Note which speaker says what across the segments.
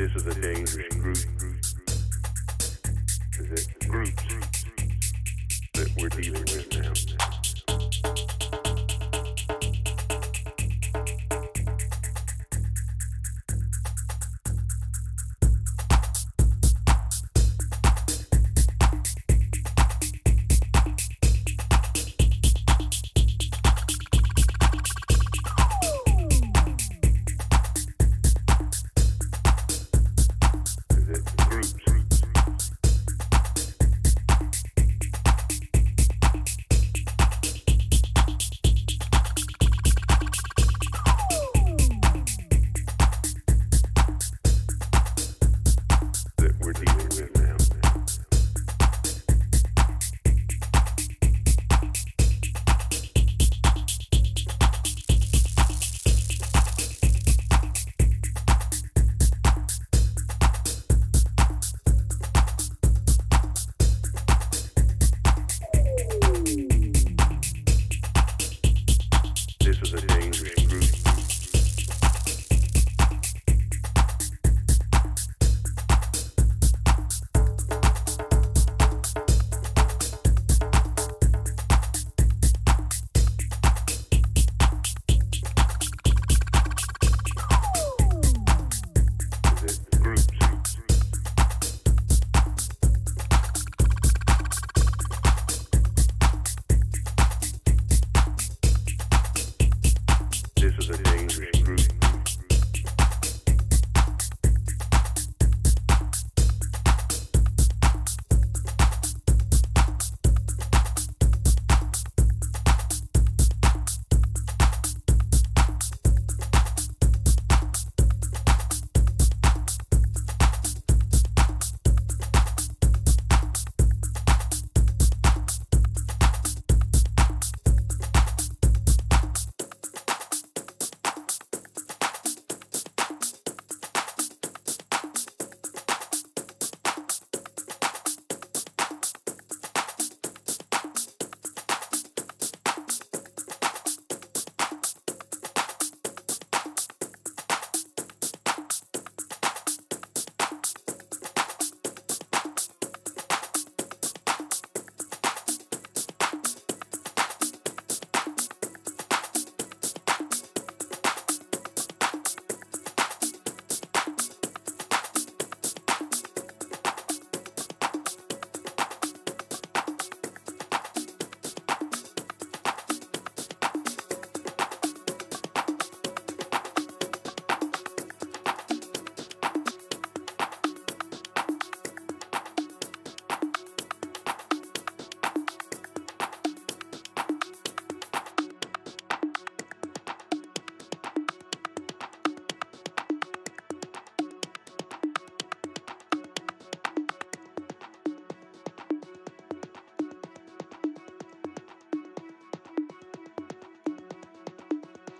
Speaker 1: This is a dangerous group. It groups that we're dealing with now?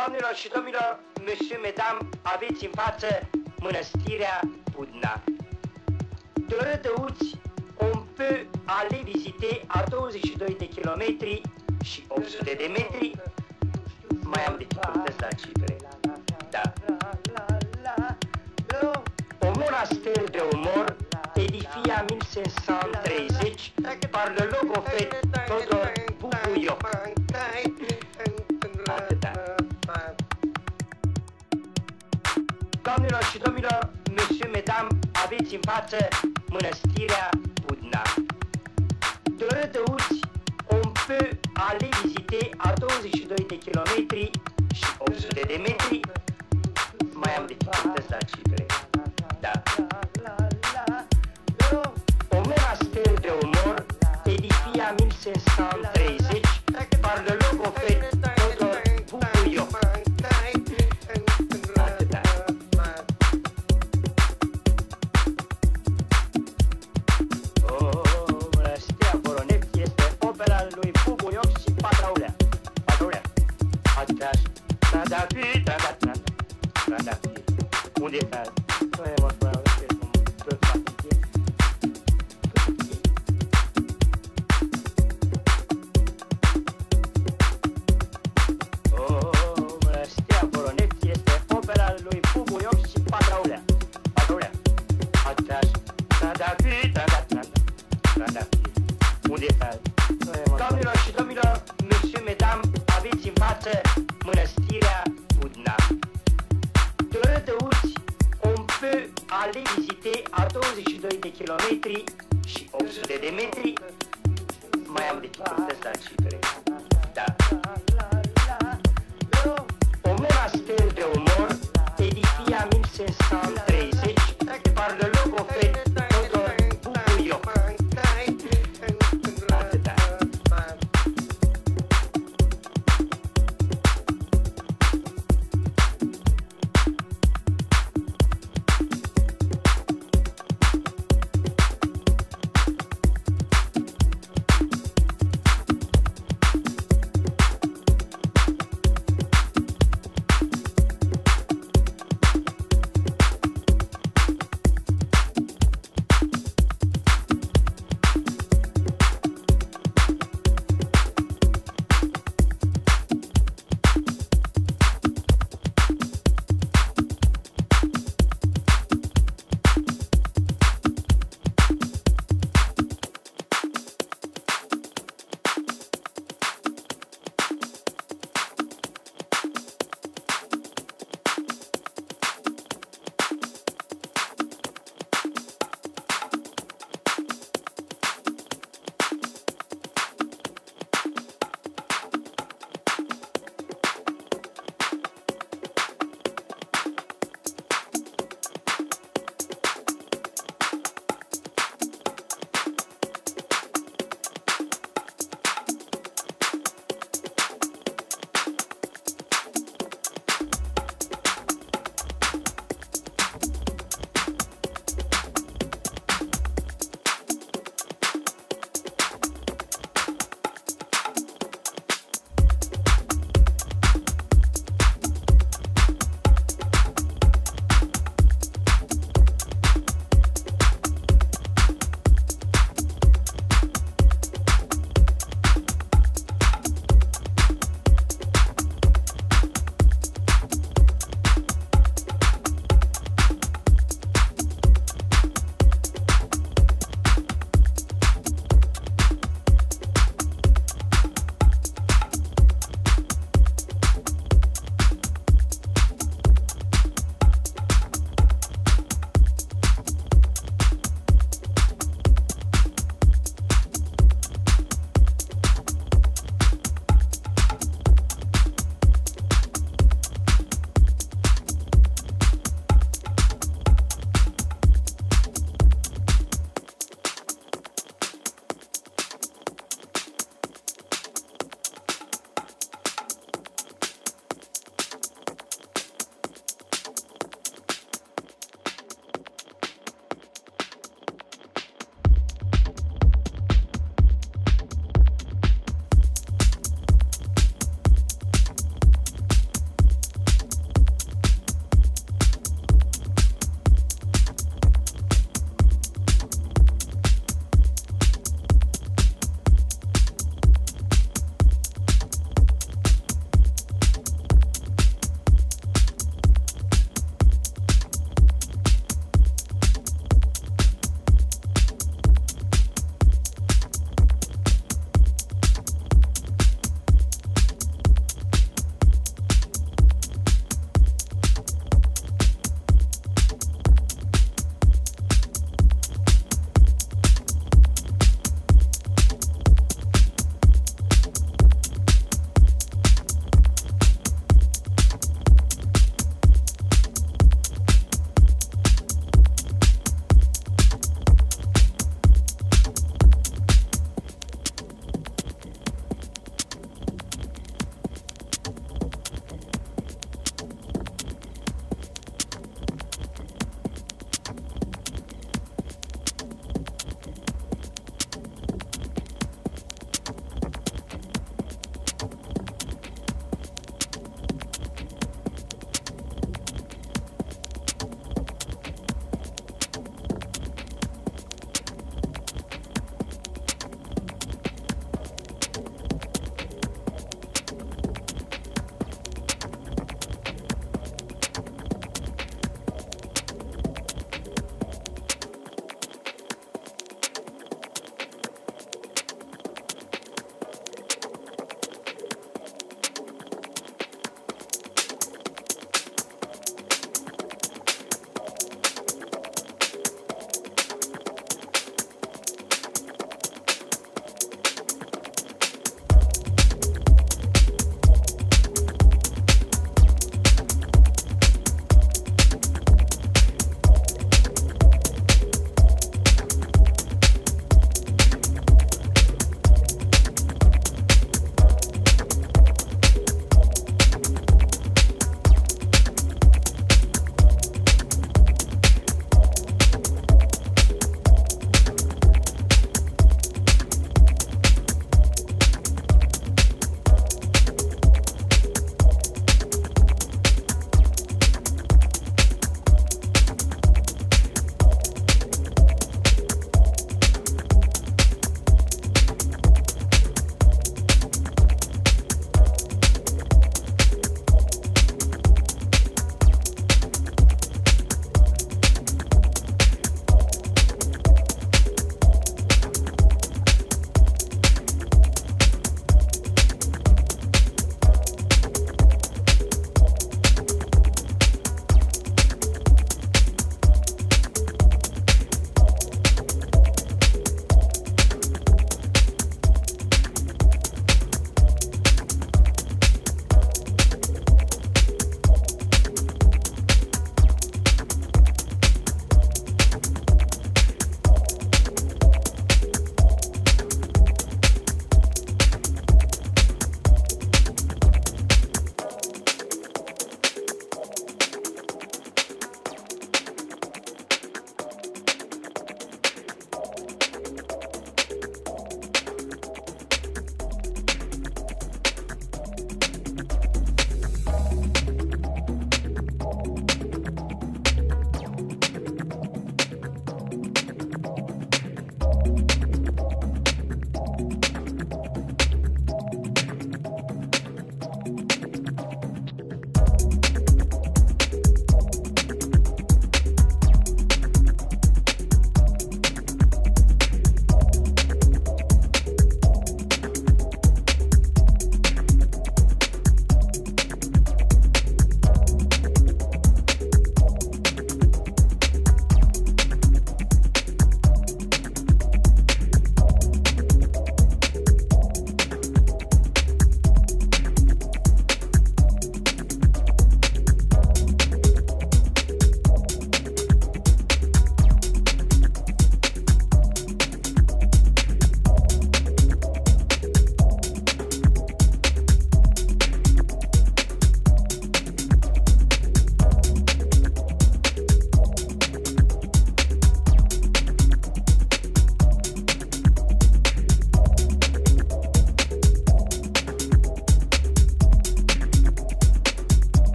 Speaker 2: Doamnelor și domnilor, monsieur, mesdames, aveți în față mănăstirea Budna. De Rădăuți, on peut aller visiter à 22 de kilometri și 800 de metri. Mai am dificultăți la cifre. Da. Un monastir de umor édifié en 1530 par le logopède mănăstirea Budna. De Rădăuți, on peut aller visiter à 22 de kilometri și 800 de metri. Mai am dificultăți la cifre. Da.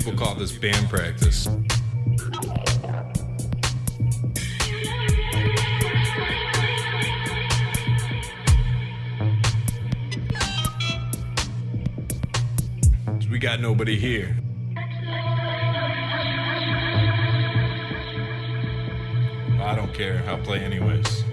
Speaker 3: People call this band practice. We got nobody here. I don't care. I'll play anyways.